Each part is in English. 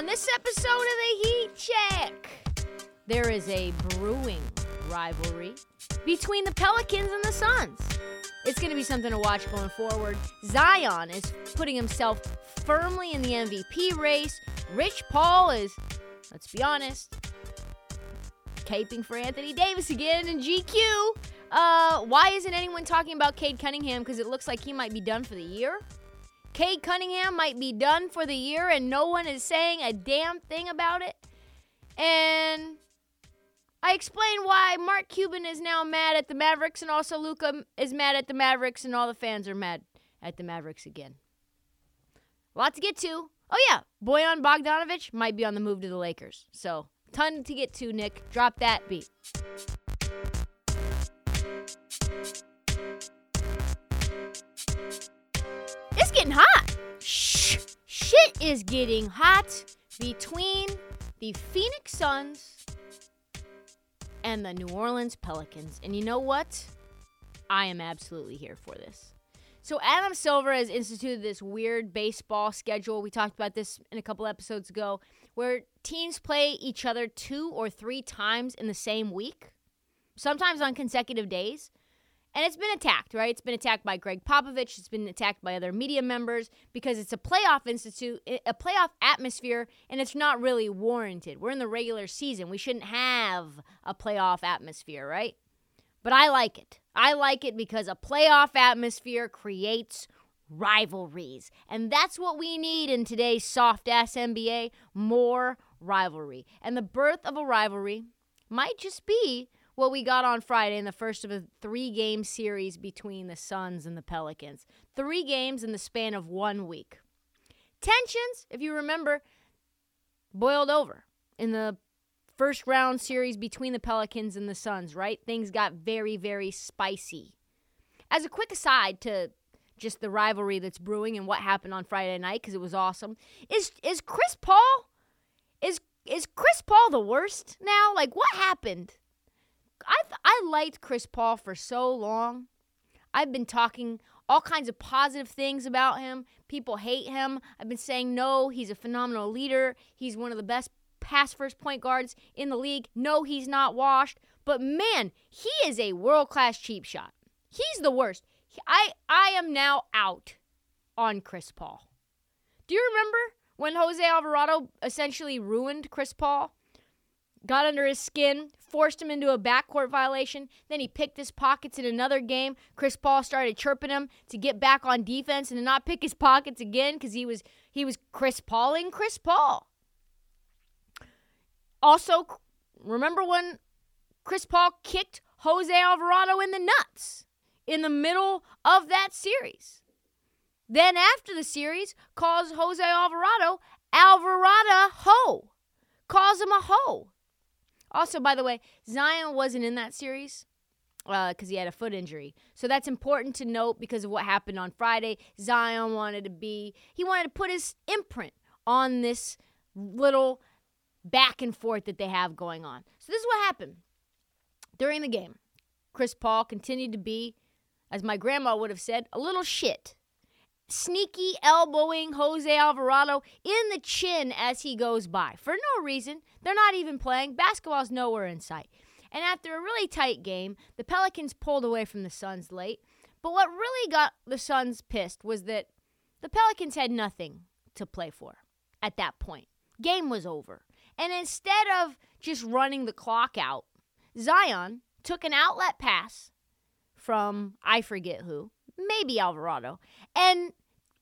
On this episode of the Heat Check, there is a brewing rivalry between the Pelicans and the Suns. It's going to be something to watch going forward. Zion is putting himself firmly in the MVP race. Rich Paul is, let's be honest, caping for Anthony Davis again in GQ. Uh, why isn't anyone talking about Cade Cunningham? Because it looks like he might be done for the year. Cade Cunningham might be done for the year, and no one is saying a damn thing about it. And I explain why Mark Cuban is now mad at the Mavericks, and also Luka is mad at the Mavericks, and all the fans are mad at the Mavericks again. A lot to get to. Oh yeah, Bojan Bogdanovic might be on the move to the Lakers. So ton to get to, Nick. Drop that beat. It's getting hot. Shh. Shit is getting hot between the Phoenix Suns and the New Orleans Pelicans. And you know what? I am absolutely here for this. So Adam Silver has instituted this weird baseball schedule. We talked about this in a couple episodes ago, where teams play each other two or three times in the same week, sometimes on consecutive days. And it's been attacked, right? It's been attacked by Gregg Popovich. It's been attacked by other media members because it's a playoff institute, a playoff atmosphere, and it's not really warranted. We're in the regular season. We shouldn't have a playoff atmosphere, right? But I like it. I like it because a playoff atmosphere creates rivalries. And that's what we need in today's soft ass NBA more rivalry. And the birth of a rivalry might just be what we got on Friday in the first of a three game series between the Suns and the Pelicans. Three games in the span of one week. Tensions, if you remember, boiled over in the first round series between the Pelicans and the Suns, right? Things got very, very spicy. As a quick aside to just the rivalry that's brewing and what happened on Friday night because it was awesome. Is is Chris Paul is is Chris Paul the worst now? Like what happened? I I liked Chris Paul for so long. I've been talking all kinds of positive things about him. People hate him. I've been saying no, he's a phenomenal leader. He's one of the best pass first point guards in the league. No, he's not washed, but man, he is a world-class cheap shot. He's the worst. I I am now out on Chris Paul. Do you remember when Jose Alvarado essentially ruined Chris Paul? Got under his skin, forced him into a backcourt violation. Then he picked his pockets in another game. Chris Paul started chirping him to get back on defense and to not pick his pockets again because he was he was Chris Pauling Chris Paul. Also, remember when Chris Paul kicked Jose Alvarado in the nuts in the middle of that series? Then after the series, calls Jose Alvarado Alvarado ho, calls him a hoe. Also, by the way, Zion wasn't in that series because uh, he had a foot injury. So that's important to note because of what happened on Friday. Zion wanted to be, he wanted to put his imprint on this little back and forth that they have going on. So this is what happened during the game. Chris Paul continued to be, as my grandma would have said, a little shit. Sneaky elbowing Jose Alvarado in the chin as he goes by for no reason. They're not even playing. Basketball's nowhere in sight. And after a really tight game, the Pelicans pulled away from the Suns late. But what really got the Suns pissed was that the Pelicans had nothing to play for at that point. Game was over. And instead of just running the clock out, Zion took an outlet pass from I forget who, maybe Alvarado, and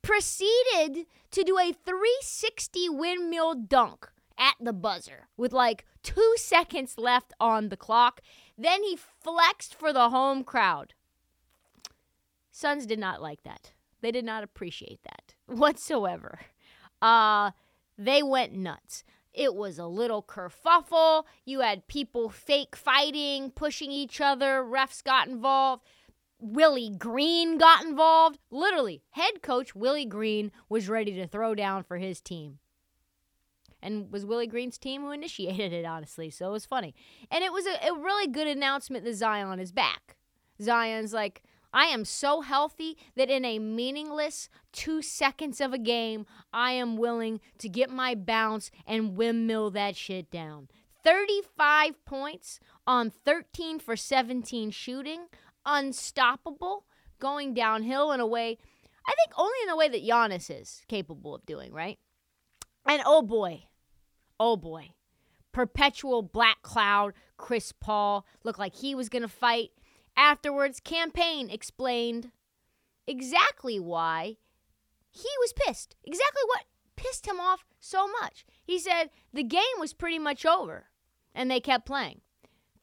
proceeded to do a 360 windmill dunk at the buzzer with like two seconds left on the clock. Then he flexed for the home crowd. Suns did not like that. They did not appreciate that whatsoever. Uh, they went nuts. It was a little kerfuffle. You had people fake fighting, pushing each other. Refs got involved. Willie Green got involved. Literally, head coach Willie Green was ready to throw down for his team. And was Willie Green's team who initiated it, honestly. So it was funny. And it was a, a really good announcement that Zion is back. Zion's like, I am so healthy that in a meaningless two seconds of a game, I am willing to get my bounce and windmill that shit down. 35 points on 13 for 17 shooting, unstoppable, going downhill in a way, I think only in a way that Giannis is capable of doing, right? And oh boy, oh boy, perpetual black cloud, Chris Paul looked like he was going to fight. Afterwards, Cam Payne explained exactly why he was pissed. Exactly what pissed him off so much. He said the game was pretty much over and they kept playing.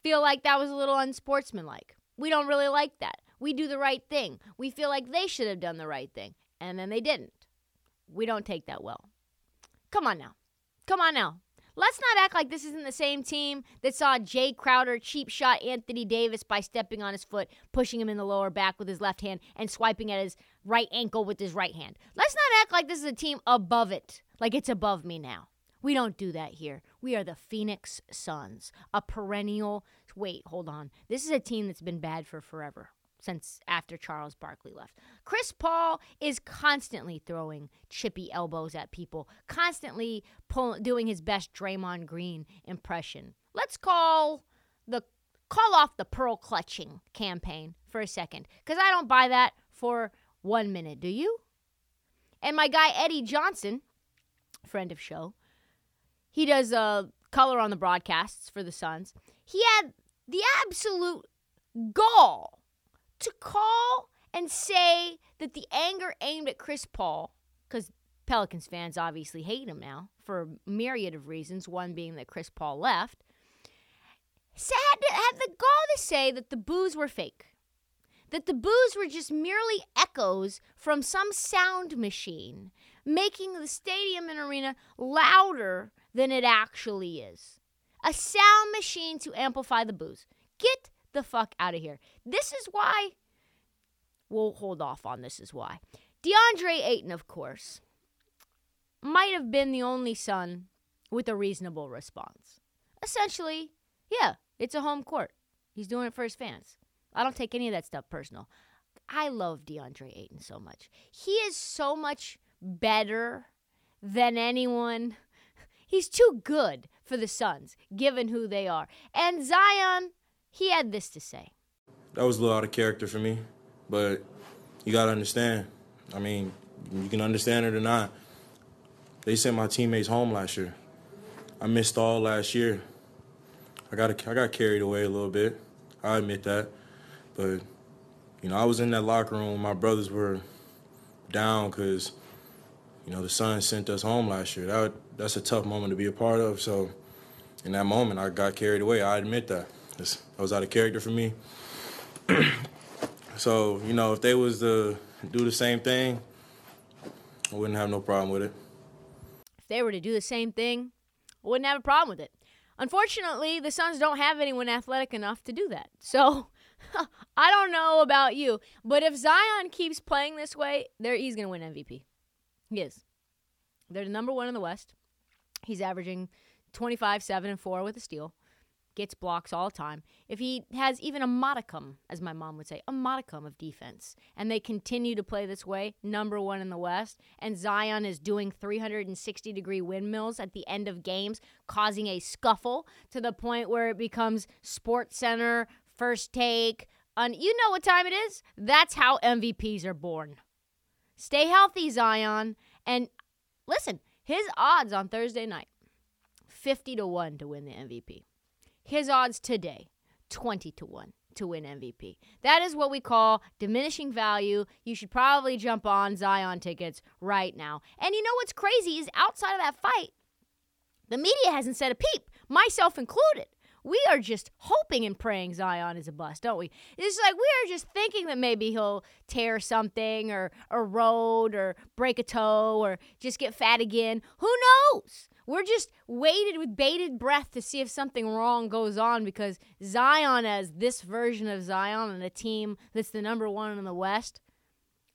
Feel like that was a little unsportsmanlike. We don't really like that. We do the right thing. We feel like they should have done the right thing and then they didn't. We don't take that well. Come on now. Come on now. Let's not act like this isn't the same team that saw Jae Crowder cheap shot Anthony Davis by stepping on his foot, pushing him in the lower back with his left hand, and swiping at his right ankle with his right hand. Let's not act like this is a team above it, like it's above me now. We don't do that here. We are the Phoenix Suns, a perennial. Wait, hold on. This is a team that's been bad for forever since after Charles Barkley left. Chris Paul is constantly throwing chippy elbows at people, constantly pull, doing his best Draymond Green impression. Let's call the call off the pearl clutching campaign for a second cuz I don't buy that for 1 minute, do you? And my guy Eddie Johnson, friend of show, he does uh, color on the broadcasts for the Suns. He had the absolute gall to call and say that the anger aimed at Chris Paul, because Pelicans fans obviously hate him now for a myriad of reasons, one being that Chris Paul left, had, to, had the gall to say that the boos were fake. That the boos were just merely echoes from some sound machine, making the stadium and arena louder than it actually is. A sound machine to amplify the boos. Get the fuck out of here. This is why. We'll hold off on this, is why. DeAndre Ayton, of course, might have been the only Sun with a reasonable response. Essentially, yeah, it's a home court. He's doing it for his fans. I don't take any of that stuff personal. I love DeAndre Ayton so much. He is so much better than anyone. He's too good for the Suns, given who they are. And Zion, he had this to say. That was a little out of character for me, but you got to understand. I mean, you can understand it or not. They sent my teammates home last year. I missed all last year. I got I got carried away a little bit. I admit that, but you know I was in that locker room. My brothers were down because you know the Suns sent us home last year. That that's a tough moment to be a part of. So in that moment, I got carried away. I admit that. That was out of character for me. so you know if they was to do the same thing, I wouldn't have no problem with it. If they were to do the same thing, I wouldn't have a problem with it. Unfortunately, the Suns don't have anyone athletic enough to do that. So I don't know about you, but if Zion keeps playing this way, there he's going to win MVP. He is. They're the number one in the West. He's averaging 25, 7, and 4 with a steal. Gets blocks all the time. If he has even a modicum, as my mom would say, a modicum of defense, and they continue to play this way, number one in the West, and Zion is doing 360 degree windmills at the end of games, causing a scuffle to the point where it becomes Sports Center, first take. Un- you know what time it is? That's how MVPs are born. Stay healthy, Zion. And listen, his odds on Thursday night 50 to 1 to win the MVP. His odds today 20 to 1 to win MVP. That is what we call diminishing value. You should probably jump on Zion tickets right now. And you know what's crazy is outside of that fight, the media hasn't said a peep, myself included. We are just hoping and praying Zion is a bust, don't we? It's like we are just thinking that maybe he'll tear something or erode or break a toe or just get fat again. Who knows? We're just waited with bated breath to see if something wrong goes on because Zion, as this version of Zion and a team that's the number one in the West,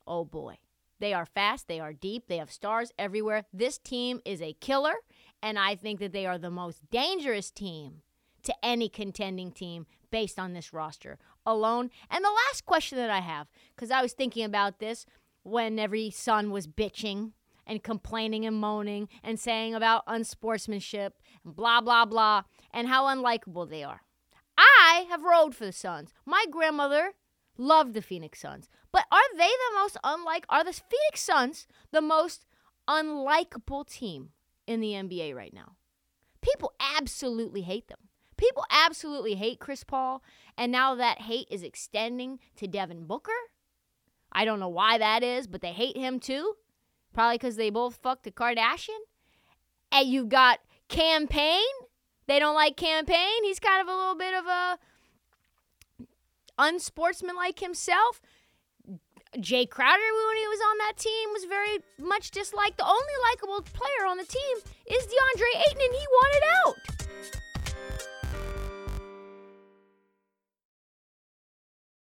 oh boy. They are fast, they are deep, they have stars everywhere. This team is a killer, and I think that they are the most dangerous team to any contending team based on this roster alone. And the last question that I have, because I was thinking about this when every Sun was bitching and complaining and moaning and saying about unsportsmanship and blah, blah, blah, and how unlikable they are. I have rode for the Suns. My grandmother loved the Phoenix Suns. But are they the most unlike, are the Phoenix Suns the most unlikable team in the NBA right now? People absolutely hate them. People absolutely hate Chris Paul, and now that hate is extending to Devin Booker. I don't know why that is, but they hate him too. Probably because they both fucked a Kardashian. And you've got Cam Payne. They don't like Cam Payne. He's kind of a little bit of a unsportsmanlike himself. Jae Crowder, when he was on that team, was very much disliked. The only likable player on the team is DeAndre Ayton, and he wanted out.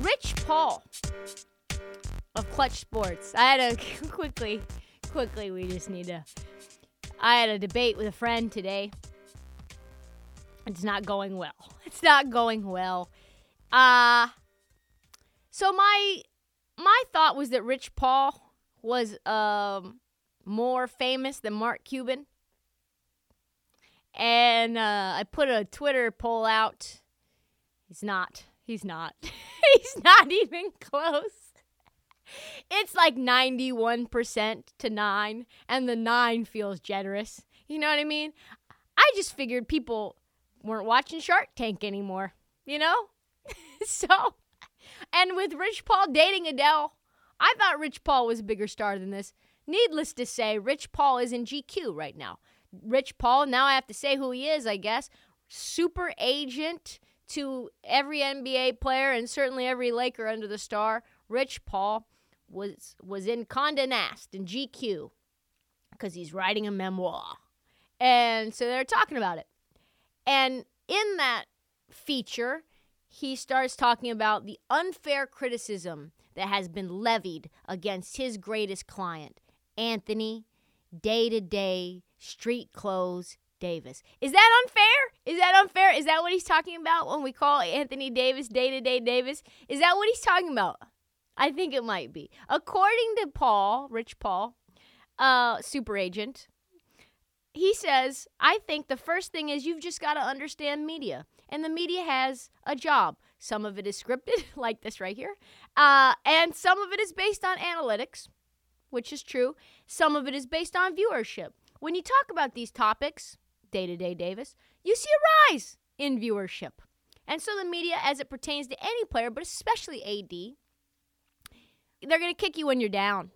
Rich Paul of Klutch Sports. I had a quickly, quickly, we just need to. I had a debate with a friend today. It's not going well. It's not going well. Uh so my my thought was that Rich Paul was um more famous than Mark Cuban. And uh, I put a Twitter poll out. He's not. He's not. He's not even close. It's like 91% to 9, and the 9 feels generous. You know what I mean? I just figured people weren't watching Shark Tank anymore, you know? so, and with Rich Paul dating Adele, I thought Rich Paul was a bigger star than this. Needless to say, Rich Paul is in GQ right now. Rich Paul, now I have to say who he is, I guess. Super agent to every NBA player and certainly every Laker under the star. Rich Paul was was in Condé Nast in GQ because he's writing a memoir, and so they're talking about it. And in that feature, he starts talking about the unfair criticism that has been levied against his greatest client, Anthony, day to day, street clothes Davis. Is that unfair? Is that unfair? Is that what he's talking about when we call Anthony Davis day to day Davis? Is that what he's talking about? I think it might be. According to Paul, Rich Paul, uh, super agent, he says, I think the first thing is you've just got to understand media. And the media has a job. Some of it is scripted, like this right here, uh, and some of it is based on analytics, which is true. Some of it is based on viewership. When you talk about these topics, day to day Davis, you see a rise in viewership. And so the media, as it pertains to any player, but especially AD, they're going to kick you when you're down.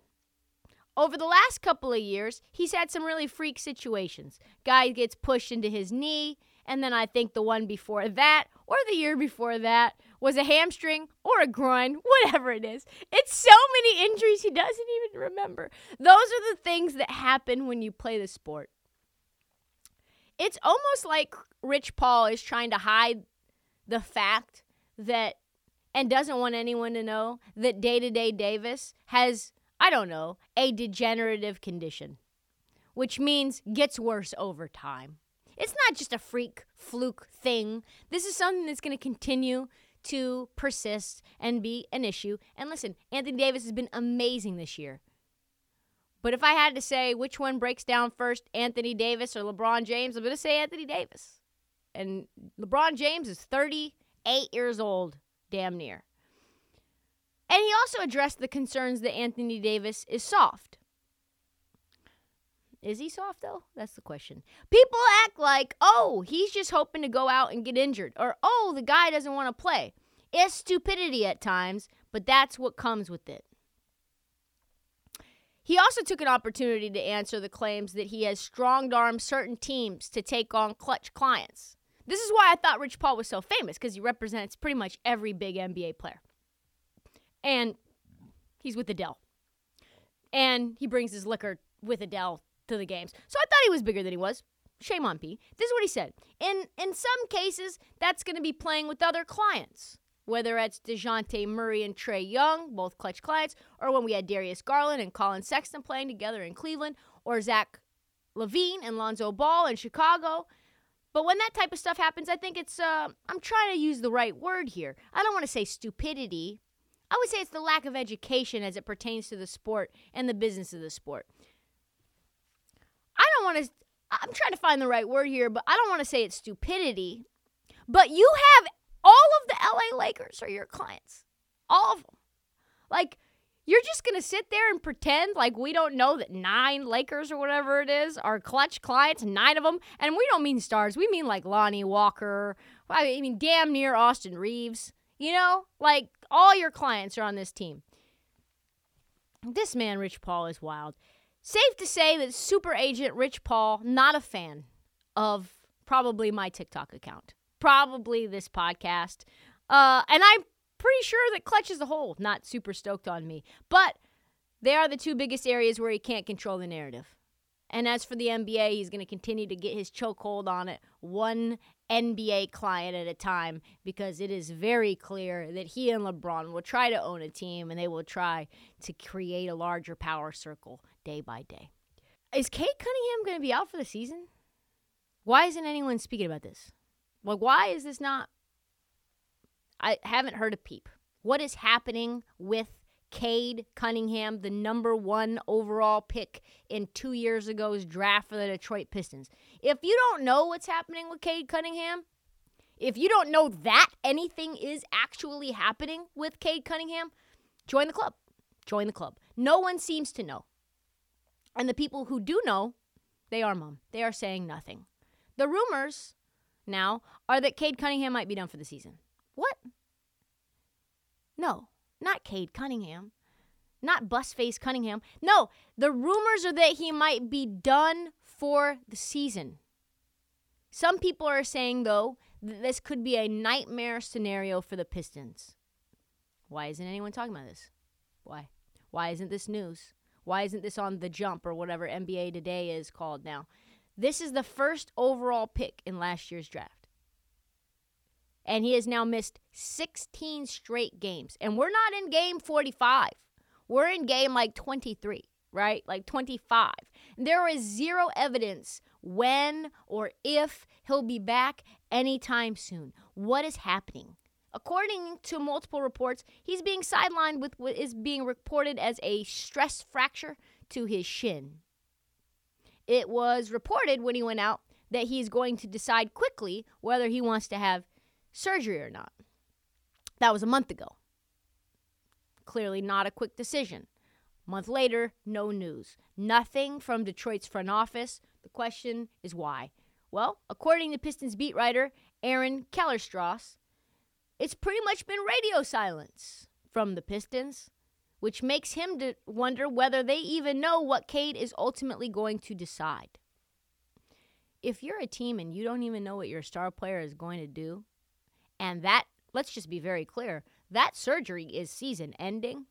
Over the last couple of years, he's had some really freak situations. Guy gets pushed into his knee, and then I think the one before that, or the year before that, was a hamstring or a groin, whatever it is. It's so many injuries he doesn't even remember. Those are the things that happen when you play the sport. It's almost like Rich Paul is trying to hide the fact that and doesn't want anyone to know that day to day Davis has, I don't know, a degenerative condition, which means gets worse over time. It's not just a freak fluke thing. This is something that's going to continue to persist and be an issue. And listen, Anthony Davis has been amazing this year. But if I had to say which one breaks down first, Anthony Davis or LeBron James, I'm going to say Anthony Davis. And LeBron James is 38 years old, damn near. And he also addressed the concerns that Anthony Davis is soft. Is he soft though? That's the question. People act like, oh, he's just hoping to go out and get injured, or oh, the guy doesn't want to play. It's stupidity at times, but that's what comes with it. He also took an opportunity to answer the claims that he has strong armed certain teams to take on Klutch clients. This is why I thought Rich Paul was so famous because he represents pretty much every big NBA player. And he's with Adele. And he brings his liquor with Adele to the games. So I thought he was bigger than he was. Shame on P. This is what he said. In in some cases, that's going to be playing with other clients. Whether it's Dejounte Murray and Trae Young, both Klutch clients, or when we had Darius Garland and Collin Sexton playing together in Cleveland, or Zach LaVine and Lonzo Ball in Chicago. But when that type of stuff happens, I think it's, uh, I'm trying to use the right word here. I don't want to say stupidity. I would say it's the lack of education as it pertains to the sport and the business of the sport. I don't want to, I'm trying to find the right word here, but I don't want to say it's stupidity. But you have all of the LA Lakers are your clients. All of them. Like, you're just going to sit there and pretend like we don't know that nine Lakers or whatever it is are Klutch clients, nine of them. And we don't mean stars. We mean like Lonnie Walker. I mean, damn near Austin Reaves. You know, like all your clients are on this team. This man, Rich Paul, is wild. Safe to say that super agent Rich Paul, not a fan of probably my TikTok account, probably this podcast. Uh, and I'm pretty sure that Klutch as a whole not super stoked on me. But they are the two biggest areas where he can't control the narrative. And as for the NBA, he's going to continue to get his chokehold on it, one NBA client at a time, because it is very clear that he and LeBron will try to own a team and they will try to create a larger power circle day by day. Is Cade Cunningham going to be out for the season? Why isn't anyone speaking about this? Like, why is this not? I haven't heard a peep. What is happening with Cade Cunningham, the number one overall pick in two years ago's draft for the Detroit Pistons? If you don't know what's happening with Cade Cunningham, if you don't know that anything is actually happening with Cade Cunningham, join the club. Join the club. No one seems to know. And the people who do know, they are mum. They are saying nothing. The rumors now are that Cade Cunningham might be done for the season. What? No, not Cade Cunningham. Not Busface Cunningham. No, the rumors are that he might be done for the season. Some people are saying, though, that this could be a nightmare scenario for the Pistons. Why isn't anyone talking about this? Why? Why isn't this news? Why isn't this on the jump or whatever NBA Today is called now? This is the first overall pick in last year's draft. And he has now missed 16 straight games. And we're not in game 45. We're in game like 23, right? Like 25. There is zero evidence when or if he'll be back anytime soon. What is happening? According to multiple reports, he's being sidelined with what is being reported as a stress fracture to his shin. It was reported when he went out that he's going to decide quickly whether he wants to have surgery or not. That was a month ago. Clearly, not a quick decision. Month later, no news. Nothing from Detroit's front office. The question is why? Well, according to Pistons beat writer Aaron Kellerstrass, it's pretty much been radio silence from the Pistons, which makes him wonder whether they even know what Cade is ultimately going to decide. If you're a team and you don't even know what your star player is going to do, and that, let's just be very clear, that surgery is season ending,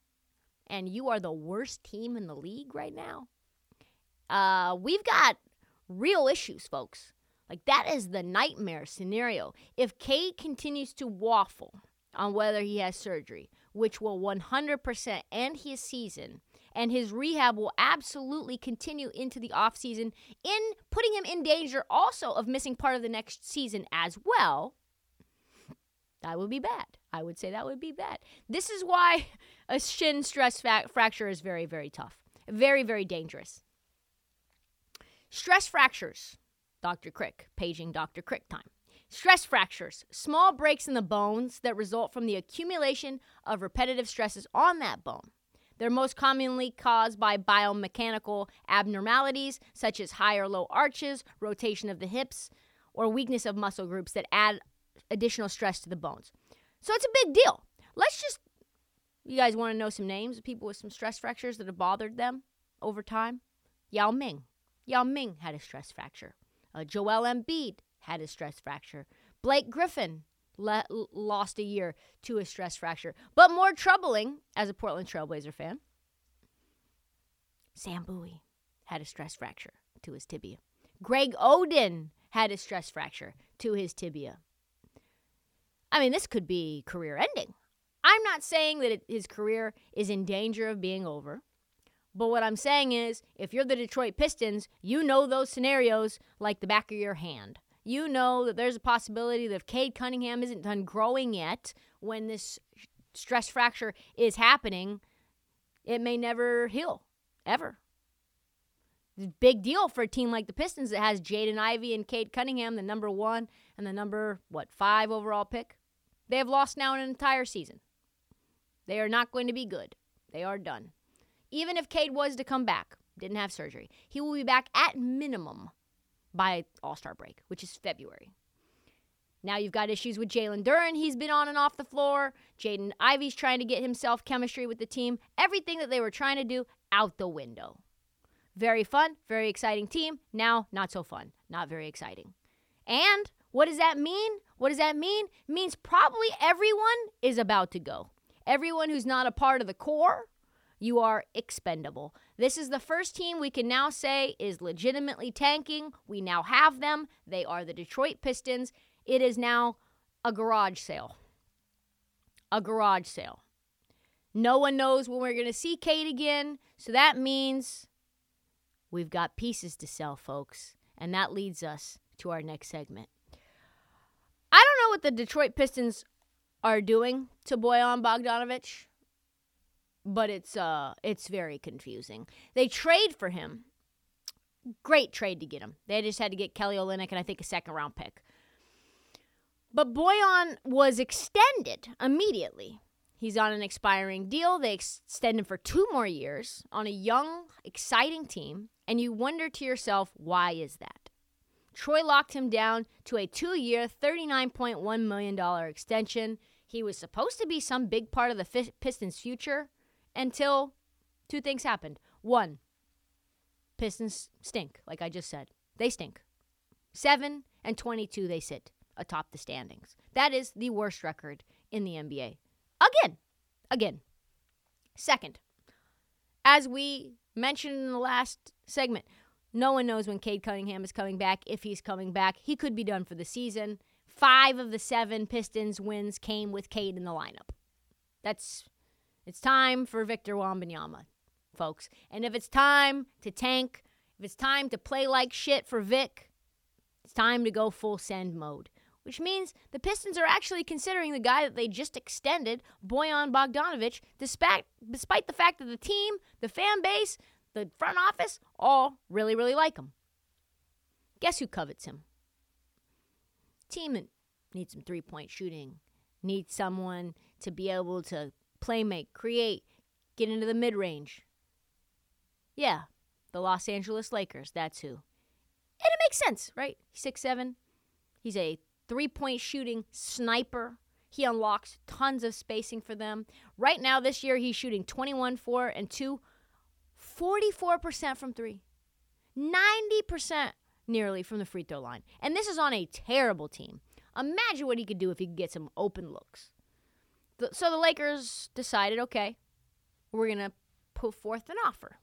and you are the worst team in the league right now, uh, we've got real issues, folks. Like, that is the nightmare scenario. If Cade continues to waffle on whether he has surgery, which will 100% end his season, and his rehab will absolutely continue into the offseason, in putting him in danger also of missing part of the next season as well, that would be bad. I would say that would be bad. This is why a shin stress fa- fracture is very, very tough. Very, very dangerous. Stress fractures Dr. Crick, paging Dr. Crick time. Stress fractures, small breaks in the bones that result from the accumulation of repetitive stresses on that bone. They're most commonly caused by biomechanical abnormalities such as high or low arches, rotation of the hips, or weakness of muscle groups that add additional stress to the bones. So it's a big deal. Let's just, you guys want to know some names of people with some stress fractures that have bothered them over time? Yao Ming. Yao Ming had a stress fracture. Uh, Joel Embiid had a stress fracture. Blake Griffin le- lost a year to a stress fracture. But more troubling, as a Portland Trailblazer fan, Sam Bowie had a stress fracture to his tibia. Greg Oden had a stress fracture to his tibia. I mean, this could be career ending. I'm not saying that it, his career is in danger of being over. But what I'm saying is, if you're the Detroit Pistons, you know those scenarios like the back of your hand. You know that there's a possibility that if Cade Cunningham isn't done growing yet when this stress fracture is happening, it may never heal, ever. Big deal for a team like the Pistons that has Jaden Ivey and Cade Cunningham, the number one and the number, what, five overall pick. They have lost now an entire season. They are not going to be good. They are done. Even if Cade was to come back, didn't have surgery, he will be back at minimum by All Star break, which is February. Now you've got issues with Jalen Duren. He's been on and off the floor. Jaden Ivey's trying to get himself chemistry with the team. Everything that they were trying to do out the window. Very fun, very exciting team. Now, not so fun. Not very exciting. And what does that mean? What does that mean? It means probably everyone is about to go. Everyone who's not a part of the core you are expendable. This is the first team we can now say is legitimately tanking. We now have them. They are the Detroit Pistons. It is now a garage sale. A garage sale. No one knows when we're going to see Cade again. So that means we've got pieces to sell, folks. And that leads us to our next segment. Know what the Detroit Pistons are doing to Bojan Bogdanovic but it's uh it's very confusing. They trade for him. Great trade to get him. They just had to get Kelly Olynyk and I think a second round pick. But Bojan was extended immediately. He's on an expiring deal. They extend him for two more years on a young, exciting team. And you wonder to yourself, why is that? Troy locked him down to a two year, $39.1 million extension. He was supposed to be some big part of the Pistons' future until two things happened. One, Pistons stink, like I just said. They stink. 7 and 22 they sit atop the standings. That is the worst record in the NBA. Again. Again. Second, as we mentioned in the last segment, no one knows when Cade Cunningham is coming back, if he's coming back. He could be done for the season. Five of the seven Pistons wins came with Cade in the lineup. That's it's time for Victor Wembanyama, folks. And if it's time to tank, If it's time to play like shit for Vic, it's time to go full send mode. Which means the Pistons are actually considering the guy that they just extended, Bojan Bogdanovic, despite, despite the fact that the team, the fan base, the front office all really, really like him. Guess who covets him? Team that needs some three point shooting, needs someone to be able to play make, create, get into the mid range. Yeah, the Los Angeles Lakers, that's who. And it makes sense, right? Six seven. He's a three point shooting sniper. He unlocks tons of spacing for them. Right now, this year, he's shooting 21 4 and 2, 44% from three, 90% nearly from the free throw line. And this is on a terrible team. Imagine what he could do if he could get some open looks. So the Lakers decided okay, we're going to put forth an offer.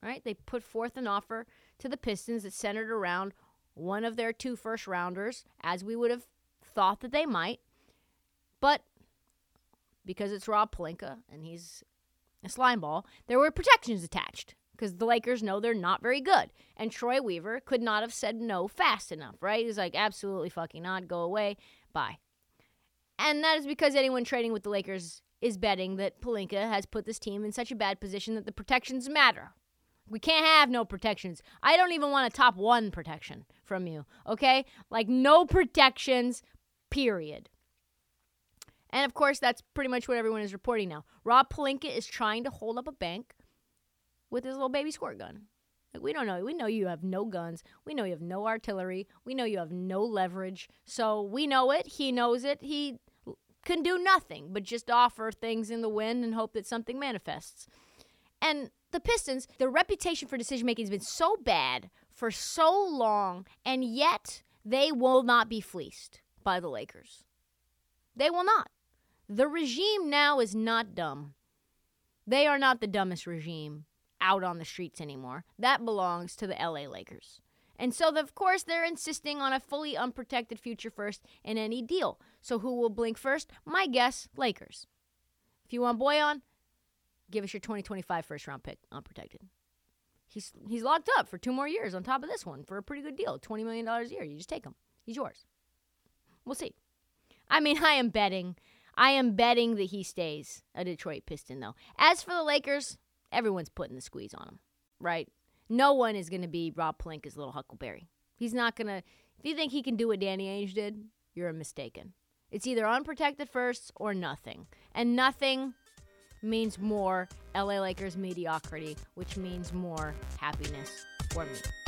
Right? They put forth an offer to the Pistons that centered around one of their two first rounders, as we would have thought that they might. But because it's Rob Pelinka and he's a slime ball, there were protections attached because the Lakers know they're not very good. And Troy Weaver could not have said no fast enough, right? He's like, absolutely fucking not, go away, bye. And that is because anyone trading with the Lakers is betting that Pelinka has put this team in such a bad position that the protections matter. We can't have no protections. I don't even want a top one protection from you, okay? Like, no protections, period. And of course, that's pretty much what everyone is reporting now. Rob Pelinka is trying to hold up a bank with his little baby squirt gun. Like, we don't know. We know you have no guns. We know you have no artillery. We know you have no leverage. So we know it. He knows it. He can do nothing but just offer things in the wind and hope that something manifests. And the Pistons, their reputation for decision making has been so bad for so long, and yet they will not be fleeced by the Lakers. They will not. The regime now is not dumb. They are not the dumbest regime out on the streets anymore. That belongs to the LA Lakers. And so, of course, they're insisting on a fully unprotected future first in any deal. So, who will blink first? My guess Lakers. If you want Bojan, give us your 2025 first round pick unprotected. He's he's locked up for two more years on top of this one for a pretty good deal, $20 million a year. You just take him. He's yours. We'll see. I mean, I am betting. I am betting that he stays a Detroit Piston, though. As for the Lakers, everyone's putting the squeeze on him, right? No one is going to be Rob Pelinka's little Huckleberry. He's not going to. If you think he can do what Danny Ainge did, you're mistaken. It's either unprotected first or nothing. And nothing means more LA Lakers mediocrity, which means more happiness for me.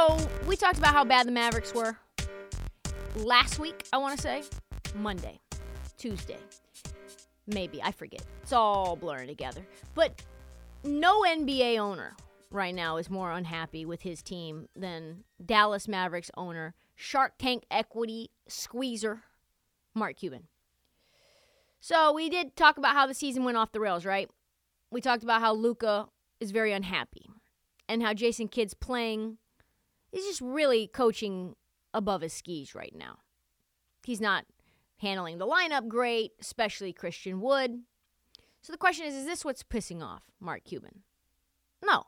So we talked about how bad the Mavericks were last week, I want to say. Monday, Tuesday. Maybe, I forget. It's all blurring together. But no NBA owner right now is more unhappy with his team than Dallas Mavericks owner, Shark Tank equity squeezer, Mark Cuban. So we did talk about how the season went off the rails, right? We talked about how Luka is very unhappy and how Jason Kidd's playing He's just really coaching above his skis right now. He's not handling the lineup great, especially Christian Wood. So the question is is this what's pissing off Mark Cuban? No.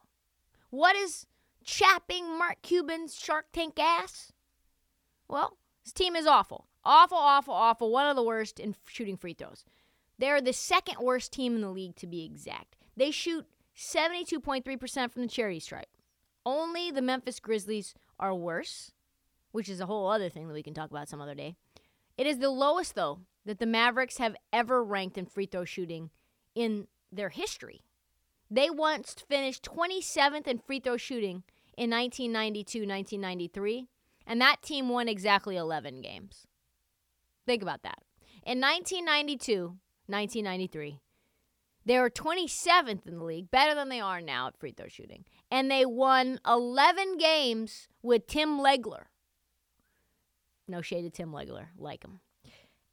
What is chapping Mark Cuban's Shark Tank ass? Well, his team is awful. Awful, awful, awful. One of the worst in shooting free throws. They're the second worst team in the league, to be exact. They shoot 72.3% from the charity stripe. Only the Memphis Grizzlies are worse, which is a whole other thing that we can talk about some other day. It is the lowest, though, that the Mavericks have ever ranked in free throw shooting in their history. They once finished 27th in free throw shooting in 1992 1993, and that team won exactly 11 games. Think about that. In 1992 1993, they were 27th in the league, better than they are now at free throw shooting. And they won 11 games with Tim Legler. No shade to Tim Legler, like him.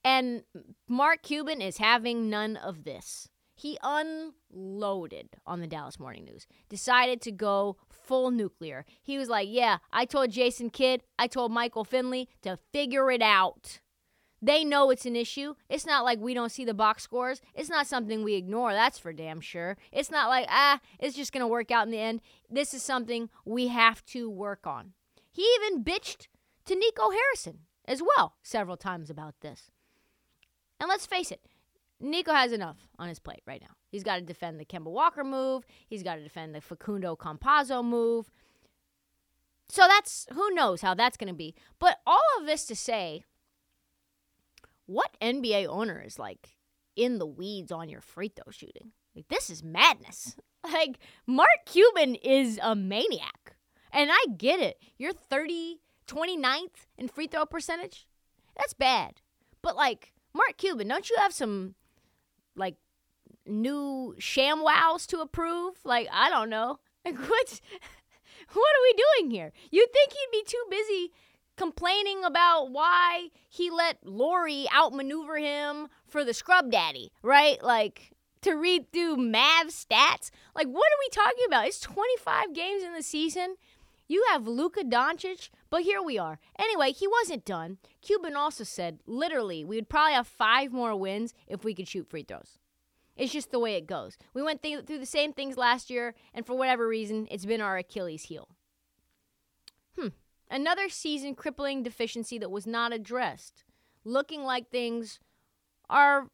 And Mark Cuban is having none of this. He unloaded on the Dallas Morning News, decided to go full nuclear. He was like, Yeah, I told Jason Kidd, I told Michael Finley to figure it out. They know it's an issue. It's not like we don't see the box scores. It's not something we ignore, that's for damn sure. It's not like, ah, it's just going to work out in the end. This is something we have to work on. He even bitched to Nico Harrison as well several times about this. And let's face it, Nico has enough on his plate right now. He's got to defend the Kemba Walker move. He's got to defend the Facundo Campazzo move. So that's who knows how that's going to be. But all of this to say, what NBA owner is like in the weeds on your free throw shooting? Like this is madness. Like Mark Cuban is a maniac. And I get it. You're 30 29th in free throw percentage. That's bad. But like Mark Cuban, don't you have some like new sham wows to approve? Like I don't know. Like what what are we doing here? You'd think he'd be too busy complaining about why he let Lori outmaneuver him for the scrub daddy, right? Like to read through Mav stats. Like what are we talking about? It's 25 games in the season. You have Luka Doncic, but here we are. Anyway, he wasn't done. Cuban also said, literally, we would probably have five more wins if we could shoot free throws. It's just the way it goes. We went th- through the same things last year, and for whatever reason, it's been our Achilles heel. Hmm. Another season crippling deficiency that was not addressed. Looking like things are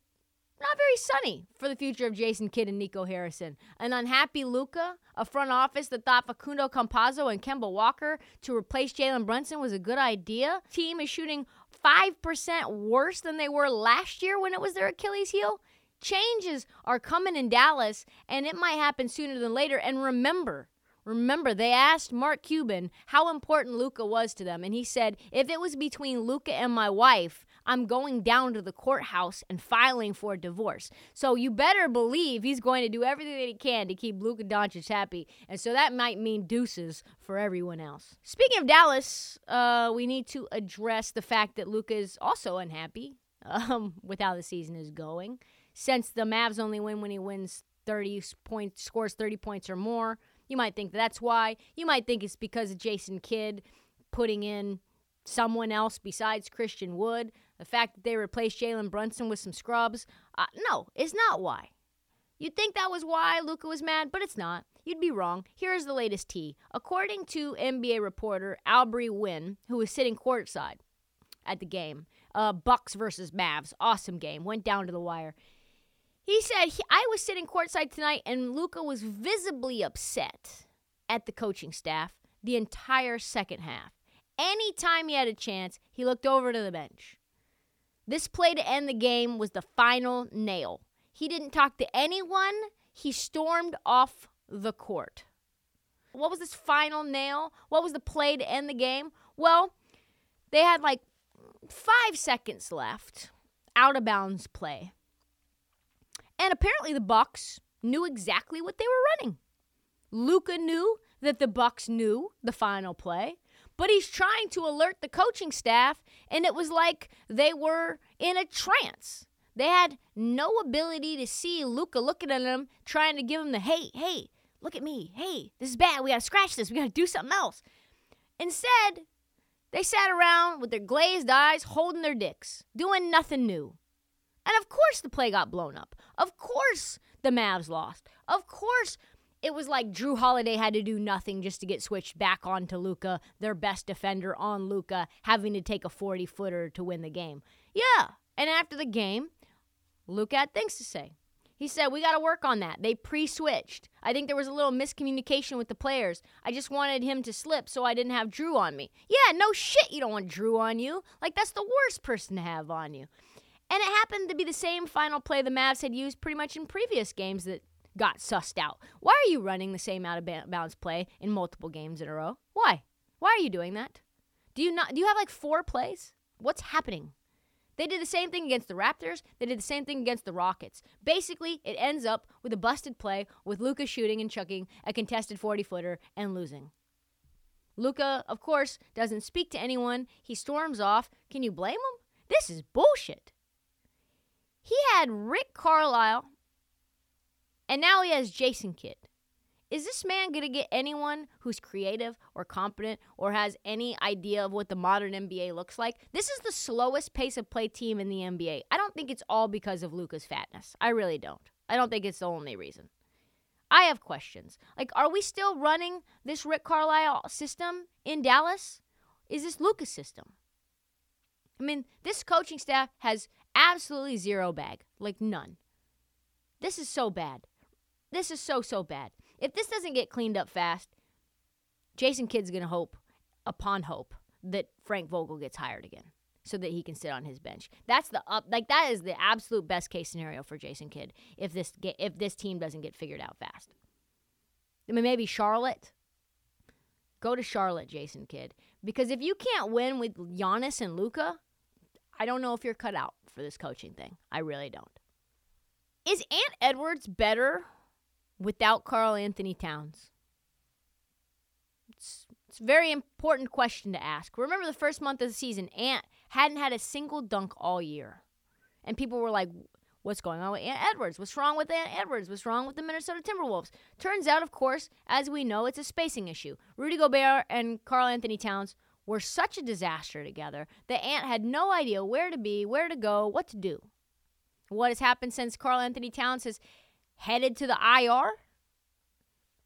not very sunny for the future of Jason Kidd and Nico Harrison. An unhappy Luka, a front office that thought Facundo Campazzo and Kemba Walker to replace Jalen Brunson was a good idea. Team is shooting 5% worse than they were last year when it was their Achilles heel. Changes are coming in Dallas, and it might happen sooner than later. And remember, Remember, they asked Mark Cuban how important Luka was to them, and he said, If it was between Luka and my wife, I'm going down to the courthouse and filing for a divorce. So you better believe he's going to do everything that he can to keep Luka Doncic happy, and so that might mean deuces for everyone else. Speaking of Dallas, uh, we need to address the fact that Luka is also unhappy um, with how the season is going. Since the Mavs only win when he wins 30 points, scores 30 points or more. You might think that's why. You might think it's because of Jason Kidd putting in someone else besides Christian Wood. The fact that they replaced Jalen Brunson with some scrubs. Uh, no, it's not why. You'd think that was why Luka was mad, but it's not. You'd be wrong. Here's the latest tea. According to NBA reporter Albry Wynn, who was sitting courtside at the game, uh, Bucks versus Mavs, awesome game, went down to the wire. He said, I was sitting courtside tonight and Luka was visibly upset at the coaching staff the entire second half. Anytime he had a chance, he looked over to the bench. This play to end the game was the final nail. He didn't talk to anyone, he stormed off the court. What was this final nail? What was the play to end the game? Well, they had like five seconds left. Out of bounds play. And apparently the Bucks knew exactly what they were running. Luka knew that the Bucks knew the final play, but he's trying to alert the coaching staff and it was like they were in a trance. They had no ability to see Luka looking at them, trying to give him the hey, hey, look at me. Hey, this is bad. We got to scratch this. We got to do something else. Instead, they sat around with their glazed eyes, holding their dicks, doing nothing new. And of course, the play got blown up. Of course, the Mavs lost. Of course, it was like Jrue Holiday had to do nothing just to get switched back onto Luka, their best defender on Luka, having to take a 40 footer to win the game. Yeah. And after the game, Luka had things to say. He said, We got to work on that. They pre switched. I think there was a little miscommunication with the players. I just wanted him to slip so I didn't have Jrue on me. Yeah, no shit, you don't want Jrue on you. Like, that's the worst person to have on you. And it happened to be the same final play the Mavs had used pretty much in previous games that got sussed out. Why are you running the same out of bounds play in multiple games in a row? Why? Why are you doing that? Do you not do you have like four plays? What's happening? They did the same thing against the Raptors. They did the same thing against the Rockets. Basically, it ends up with a busted play with Luka shooting and chucking a contested 40 footer and losing. Luka, of course, doesn't speak to anyone. He storms off. Can you blame him? This is bullshit. He had Rick Carlisle, and now he has Jason Kidd. Is this man going to get anyone who's creative or competent or has any idea of what the modern NBA looks like? This is the slowest pace of play team in the NBA. I don't think it's all because of Luka's fatness. I really don't. I don't think it's the only reason. I have questions. Like, are we still running this Rick Carlisle system in Dallas? Is this Luka's system? I mean, this coaching staff has absolutely zero bag, like none. This is so bad. This is so, so bad. If this doesn't get cleaned up fast, Jason Kidd's going to hope, upon hope, that Frank Vogel gets hired again so that he can sit on his bench. That's the up like that is the absolute best case scenario for Jason Kidd if this get, if this team doesn't get figured out fast. I mean maybe Charlotte. Go to Charlotte, Jason Kidd, because if you can't win with Giannis and Luka, I don't know if you're cut out for this coaching thing. I really don't. Is Ant Edwards better without Karl-Anthony Towns? It's, it's a very important question to ask. Remember the first month of the season, Ant hadn't had a single dunk all year. And people were like, what's going on with Ant Edwards? What's wrong with Ant Edwards? What's wrong with the Minnesota Timberwolves? Turns out, of course, as we know, it's a spacing issue. Rudy Gobert and Karl-Anthony Towns were such a disaster together that Ant had no idea where to be, where to go, what to do. What has happened since Karl-Anthony Towns has headed to the IR?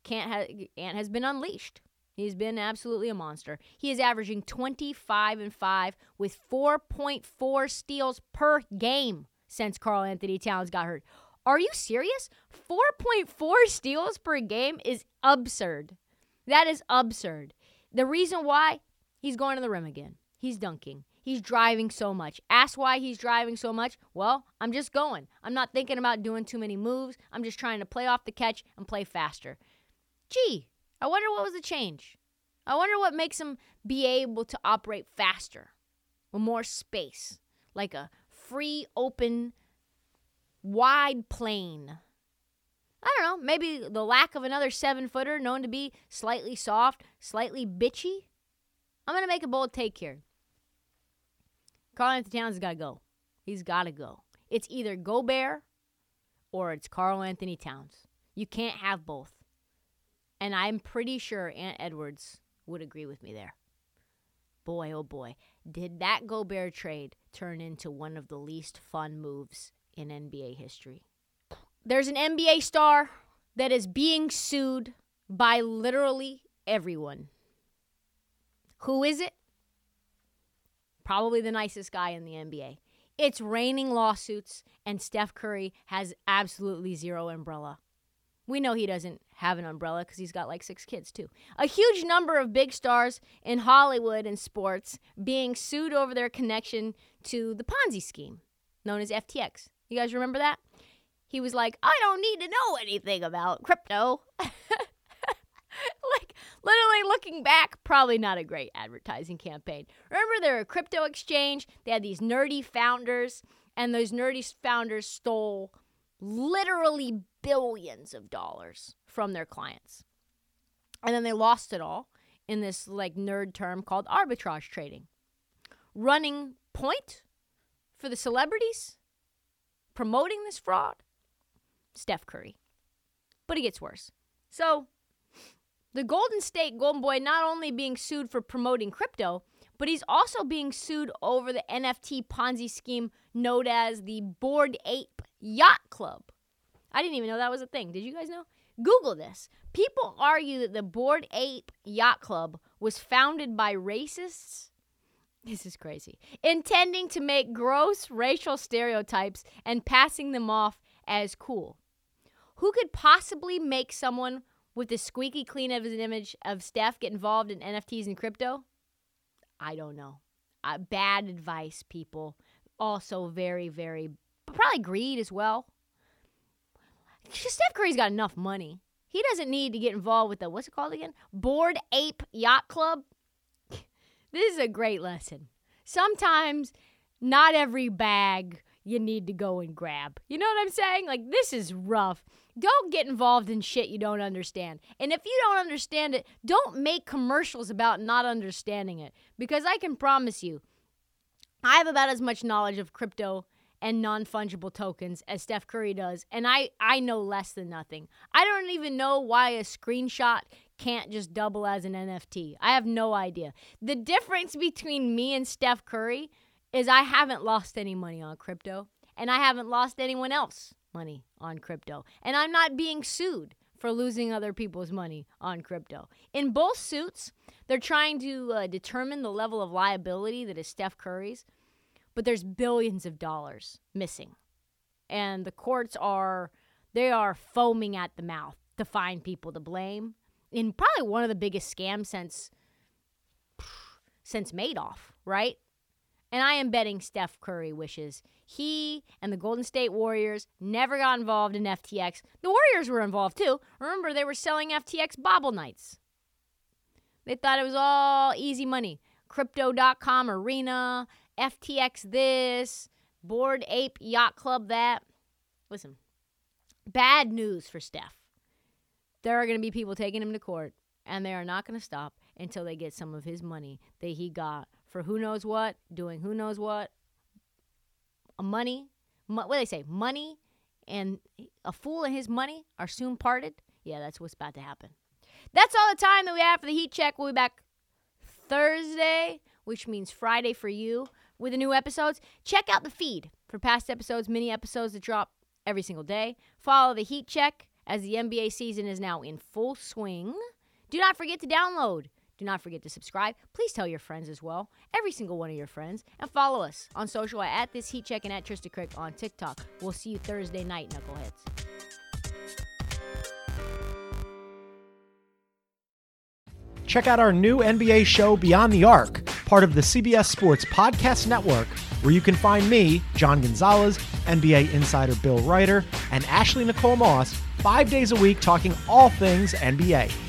Can't ha- Ant has been unleashed. He's been absolutely a monster. He is averaging 25 and 5 with 4.4 steals per game since Karl-Anthony Towns got hurt. Are you serious? 4.4 steals per game is absurd. That is absurd. The reason why he's going to the rim again. He's dunking. He's driving so much. Ask why he's driving so much. Well, I'm just going. I'm not thinking about doing too many moves. I'm just trying to play off the catch and play faster. Gee, I wonder what was the change. I wonder what makes him be able to operate faster with more space, like a free, open, wide plane. I don't know, maybe the lack of another seven footer known to be slightly soft, slightly bitchy. I'm going to make a bold take here. Karl-Anthony Towns has got to go. He's got to go. It's either Gobert or it's Karl-Anthony Towns. You can't have both. And I'm pretty sure Ant Edwards would agree with me there. Boy, oh boy, did that Gobert trade turn into one of the least fun moves in NBA history. There's an NBA star that is being sued by literally everyone. Who is it? Probably the nicest guy in the NBA. It's raining lawsuits, and Steph Curry has absolutely zero umbrella. We know he doesn't have an umbrella because he's got like six kids, too. A huge number of big stars in Hollywood and sports being sued over their connection to the Ponzi scheme known as FTX. You guys remember that? He was like, I don't need to know anything about crypto. looking back, probably not a great advertising campaign. Remember, they're a crypto exchange. They had these nerdy founders, and those nerdy founders stole literally billions of dollars from their clients. And then they lost it all in this like nerd term called arbitrage trading. Running point for the celebrities promoting this fraud, Steph Curry. But it gets worse. So, the Golden State Golden Boy not only being sued for promoting crypto, but he's also being sued over the NFT Ponzi scheme known as the Bored Ape Yacht Club. I didn't even know that was a thing. Did you guys know? Google this. People argue that the Bored Ape Yacht Club was founded by racists. This is crazy. Intending to make gross racial stereotypes and passing them off as cool. Who could possibly make someone with the squeaky clean of an image of Steph get involved in NFTs and crypto? I don't know. Uh, bad advice, people. Also, very, very, probably greed as well. Steph Curry's got enough money. He doesn't need to get involved with the, what's it called again? Bored Ape Yacht Club. this is a great lesson. Sometimes, not every bag you need to go and grab. You know what I'm saying? Like, this is rough. Don't get involved in shit you don't understand. And if you don't understand it, don't make commercials about not understanding it. Because I can promise you, I have about as much knowledge of crypto and non-fungible tokens as Steph Curry does, and I I know less than nothing. I don't even know why a screenshot can't just double as an NFT. I have no idea. The difference between me and Steph Curry is I haven't lost any money on crypto, and I haven't lost anyone else money on crypto, and I'm not being sued for losing other people's money on crypto. In both suits, they're trying to uh, determine the level of liability that is Steph Curry's but there's billions of dollars missing. And the courts are they are foaming at the mouth to find people to blame in probably one of the biggest scams since since Madoff, right? And I am betting Steph Curry wishes he and the Golden State Warriors never got involved in FTX. The Warriors were involved too. Remember, they were selling FTX bobble nights. They thought it was all easy money. Crypto.com arena, FTX this, Bored Ape Yacht Club that. Listen, bad news for Steph. There are going to be people taking him to court, and they are not going to stop until they get some of his money that he got for who knows what, doing who knows what. Money, what do they say? Money and a fool and his money are soon parted. Yeah, that's what's about to happen. That's all the time that we have for the heat check. We'll be back Thursday, which means Friday for you with the new episodes. Check out the feed for past episodes, mini episodes that drop every single day. Follow the heat check as the NBA season is now in full swing. Do not forget to download. Do not forget to subscribe. Please tell your friends as well, every single one of your friends, and follow us on social at this heat check and at Trista Crick on TikTok. We'll see you Thursday night, knuckleheads. Check out our new NBA show, Beyond the Arc, part of the CBS Sports Podcast Network, where you can find me, John Gonzalez, NBA insider Bill Reiter, and Ashley Nicole Moss five days a week talking all things NBA.